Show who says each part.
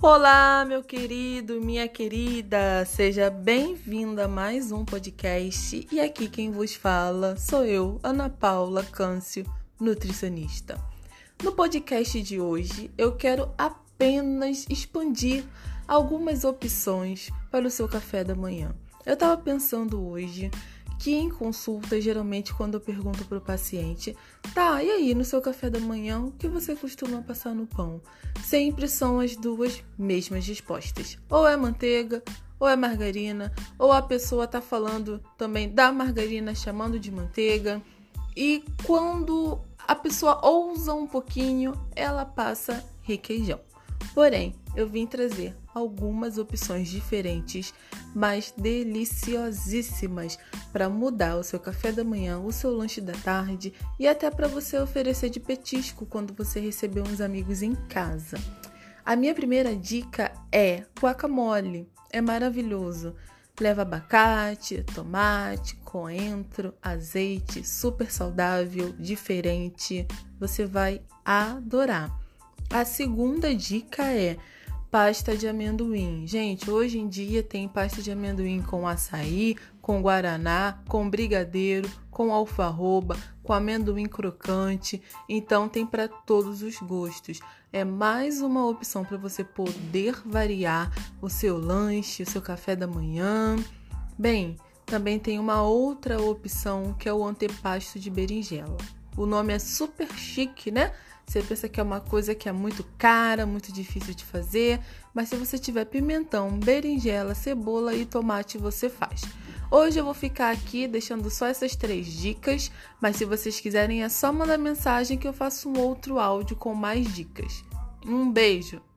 Speaker 1: Olá, meu querido, minha querida, seja bem-vinda a mais um podcast. E aqui quem vos fala sou eu, Ana Paula Câncio, nutricionista. No podcast de hoje, eu quero apenas expandir algumas opções para o seu café da manhã. Eu estava pensando hoje que em consulta, geralmente, quando eu pergunto para o paciente, tá, e aí, no seu café da manhã, o que você costuma passar no pão? Sempre são as duas mesmas respostas. Ou é manteiga, ou é margarina, ou a pessoa tá falando também da margarina chamando de manteiga. E quando a pessoa ousa um pouquinho, ela passa requeijão. Porém, eu vim trazer algumas opções diferentes, mas deliciosíssimas para mudar o seu café da manhã, o seu lanche da tarde e até para você oferecer de petisco quando você receber uns amigos em casa. A minha primeira dica é guacamole. É maravilhoso. Leva abacate, tomate, coentro, azeite, super saudável, diferente. Você vai adorar. A segunda dica é pasta de amendoim. Gente, hoje em dia tem pasta de amendoim com açaí, com guaraná, com brigadeiro, com alfarroba, com amendoim crocante. Então tem para todos os gostos. É mais uma opção para você poder variar o seu lanche, o seu café da manhã. Bem, também tem uma outra opção que é o antepasto de berinjela. O nome é super chique, né? Você pensa que é uma coisa que é muito cara, muito difícil de fazer, mas se você tiver pimentão, berinjela, cebola e tomate, você faz. Hoje eu vou ficar aqui deixando só essas três dicas, mas se vocês quiserem é só mandar mensagem que eu faço um outro áudio com mais dicas. Um beijo!